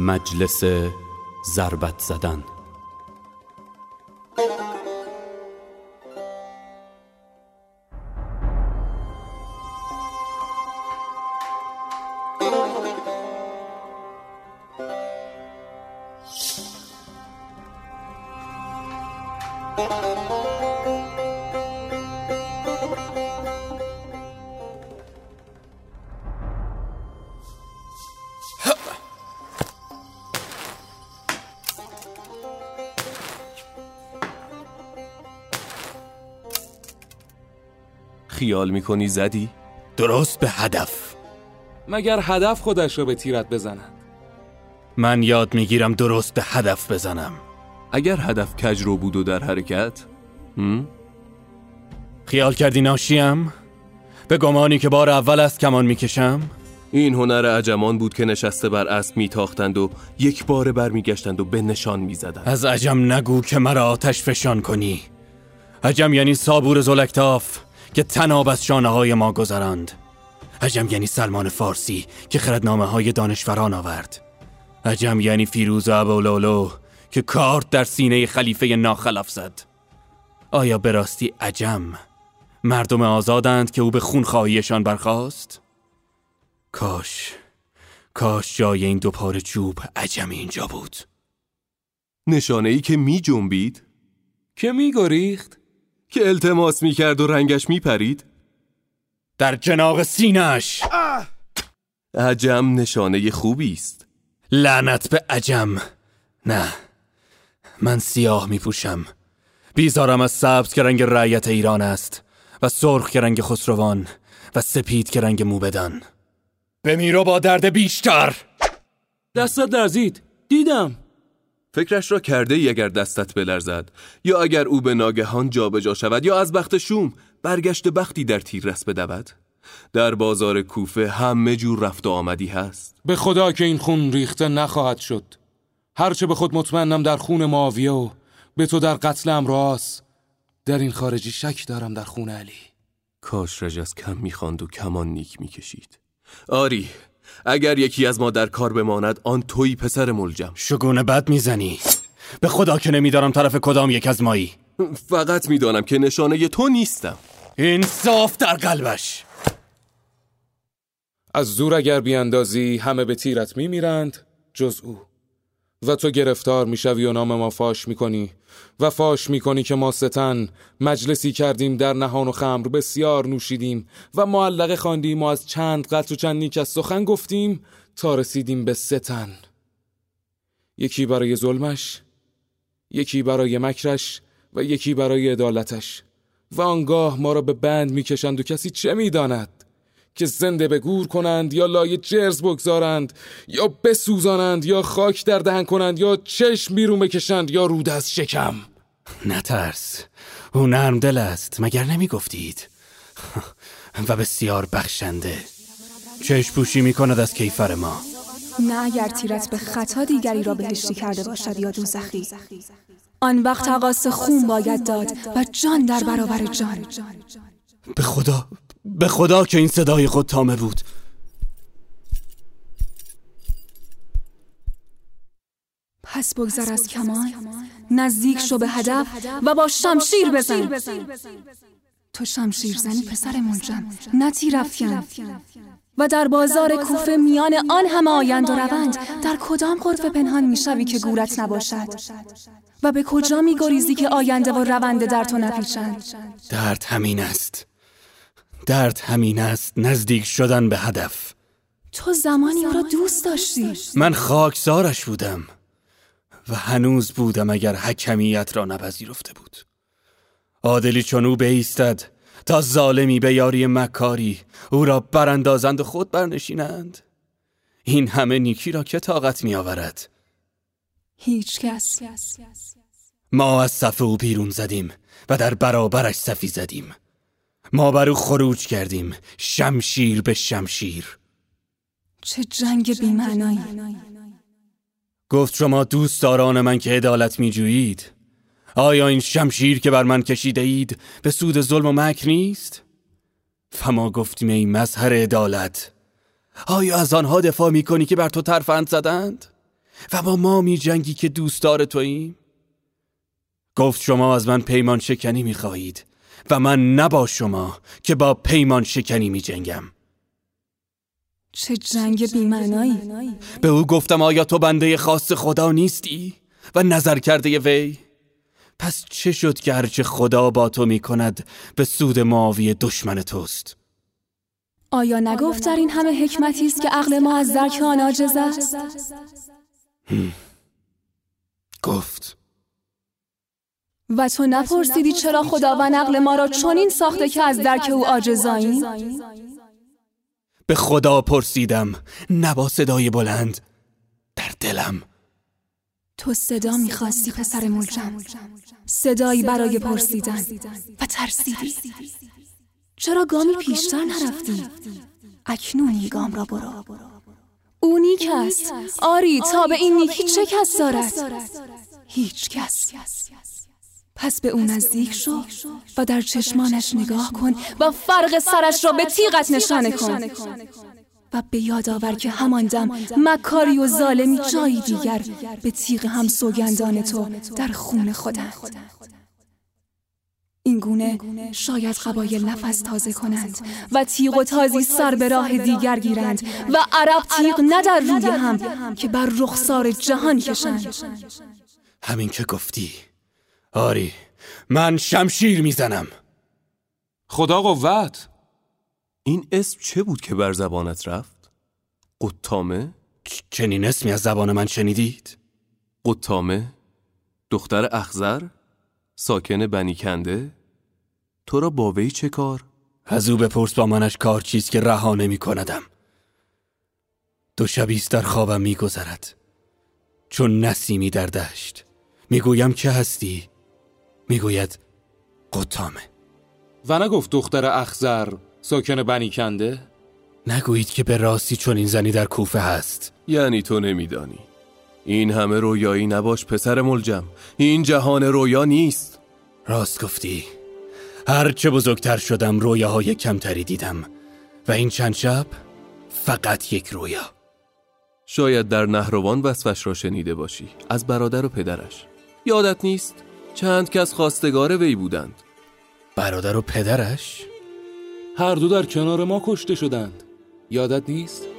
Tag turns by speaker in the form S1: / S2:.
S1: مجلس ضربت زدن.
S2: خیال می‌کنی زدی؟
S1: درست به هدف
S3: مگر هدف خودش را به تیرت بزند
S1: من یاد می‌گیرم درست به هدف بزنم
S2: اگر هدف کج رو بود و در حرکت؟ هم؟
S1: خیال کردی ناشیم؟ به گمانی که بار اول است کمان می‌کشم؟
S2: این هنر عجمان بود که نشسته بر اسب میتاختند و یک بار برمیگشتند و به نشان می‌زدند
S1: از عجم نگو که مرا آتش فشان کنی عجم یعنی صابور زلکتاف که تناب از شانه های ما گذراند. عجم یعنی سلمان فارسی که خردنامه های دانشوران آورد. عجم یعنی فیروز ابولولو که کارت در سینه خلیفه ناخلف زد. آیا به راستی عجم مردم آزادند که او به خون خواهیشان برخواست؟ کاش کاش جای این دو پاره چوب عجم اینجا بود.
S2: نشانه ای که می جنبید؟
S3: که می گریخت؟
S2: که التماس می کرد و رنگش می پرید
S1: در جناق سینش
S2: عجم نشانه خوبی است.
S1: لعنت به عجم. نه من سیاه می پوشم بیزارم از سبز که رنگ رعیت ایران است و سرخ که رنگ خسروان و سپید که رنگ موبدان. بمیرو با درد بیشتر.
S3: دستت لرزید دیدم.
S2: فکرش را کرده ای اگر دستت بلرزد. یا اگر او به ناگهان جابجا شود یا از بخت شوم برگشت بختی در تیر رس بدود. در بازار کوفه همه جور رفت و آمدی هست.
S3: به خدا که این خون ریخته نخواهد شد. هرچه به خود مطمئنم در خون معاویه و به تو در قتل امراس در این خارجی شک دارم در خون علی.
S2: کاش رجز کم می‌خواند و کمان نیک می‌کشید. آری اگر یکی از ما در کار بماند آن توی پسر ملجم.
S1: شگون بد می‌زنی. به خدا که نمیدارم طرف کدام یک از مایی.
S2: فقط می‌دانم که نشانه تو نیستم.
S1: این صاف در قلبش.
S3: از زور اگر بیاندازی همه به تیرت میمیرند جز او. و تو گرفتار می‌شوی و نام ما فاش می‌کنی و فاش می‌کنی که ما ستن مجلسی کردیم در نهان و خمر بسیار نوشیدیم و معلقه خواندیم و از چند قطع و چند نیک از سخن گفتیم تا رسیدیم به ستن یکی برای ظلمش یکی برای مکرش و یکی برای عدالتش و آنگاه ما را به بند می‌کشند و کسی چه می‌داند؟ که زنده به گور کنند یا لای جرز بگذارند یا بسوزانند یا خاک در دهن کنند یا چشم بیرون بکشند یا رود از شکم.
S1: نترس. او نرم دل است مگر نمی گفتید و بسیار بخشنده. چشم پوشی می کند از کیفر ما.
S4: نه اگر تیرت به خطا دیگری را بهشتی کرده باشد یا دوزخی. آن وقت تقاس خون باید داد و جان در برابر جان.
S1: به خدا به خدا که این صدای خود تامه بود.
S4: پس بگذر از کمان نزدیک شو به هدف و با شمشیر بزن. تو شمشیر زنی پسر ملجم نه تیرافکن و در بازار کوفه میان آن همه آیند و روند. در کدام قرف پنهان می‌شوی که گورت نباشد؟ و به کجا میگریزی که آینده و رونده در تو نپیچند؟
S1: درد همین است. درد همین است نزدیک شدن به هدف.
S4: تو زمانی او را دوست داشتی.
S1: من خاکسارش بودم و هنوز بودم اگر حکمیت را نپذیرفته بود. عادلی چون او بیستد تا ظالمی به یاری مکاری او را براندازند و خود برنشینند. این همه نیکی را که طاقت می آورد
S4: هیچ کس.
S1: ما از صف او بیرون زدیم و در برابرش صفی زدیم. ما بر او خروج کردیم شمشیر به شمشیر.
S4: چه جنگ بیمعنایی.
S1: گفت شما دوستداران من که عدالت می جویید آیا این شمشیر که بر من کشیده اید به سود ظلم و مکر نیست؟ فما گفتیم ای مظهر عدالت آیا از آنها دفاع می کنی که بر تو ترفند زدند؟ و با ما می جنگی که دوستدار توییم؟ گفت شما از من پیمان شکنی می خواهید و من نبا شما که با پیمان شکنی می جنگم.
S4: چه جنگ بیمعنایی؟
S1: به او گفتم آیا تو بنده خاص خدا نیستی و نظر کرده وی؟ پس چه شد که هرچه خدا با تو می کند به سود معاوی دشمن توست؟
S4: آیا نگفت در این همه حکمتی است که عقل ما از درک آن عاجز است؟
S1: گفت.
S4: و تو نپرسیدی چرا خداوند عقل ما را چنین ساخته که از درک او عاجزاییم
S1: به خدا پرسیدم نبا صدای بلند در دلم.
S4: تو صدا می‌خواستی پسر ملجم صدایی برای پرسیدن. و ترسیدی. چرا گامی پیشتر نرفتی؟ اکنون گام را برو. او نیک است. آری تا به این نیکی چه کس دارد؟ هیچ کس. پس به او نزدیک شو و در چشمانش نگاه کن و فرق سرش را به تیغت نشانه کن. و به یاد آور که همان دم مکاری و ظالمی جایی دیگر به تیغ هم سوگندان تو در خون خودند این گونه شاید قبایل نفس تازه کنند و تیغ و تازی سر به راه دیگر گیرند و عرب تیغ نه در روی هم که بر رخسار جهان کشند.
S1: همین که گفتی. آری من شمشیر می‌زنم
S3: خدا قوت
S2: این اسم چه بود که بر زبانت رفت؟ قطامه؟
S1: چنین اسمی از زبان من شنیدید؟
S2: قطامه؟ دختر اخزر؟ ساکن بنی کنده؟ تو را با وی چه کار؟
S1: از او بپرس با منش کار چیز که رها نمی کندم دو شبیست در خوابم میگذرد چون نسیمی در دشت می‌گویم که هستی می‌گوید قطامه.
S3: و نگفت دختر اخزر ساکن بنی کنده؟
S1: نگویید که به راستی چون این زنی در کوفه هست.
S2: یعنی تو نمیدانی. این همه رویایی نباش پسر ملجم. این جهان رویا نیست.
S1: راست گفتی. هرچه بزرگتر شدم رویاهای کمتری دیدم. و این چند شب فقط یک رویا.
S2: شاید در نهروان وصفش را شنیده باشی. از برادر و پدرش. یادت نیست؟ چند کس خواستگار وی بودند.
S1: برادر و پدرش؟
S3: هر دو در کنار ما کشته شدند. یادت نیست؟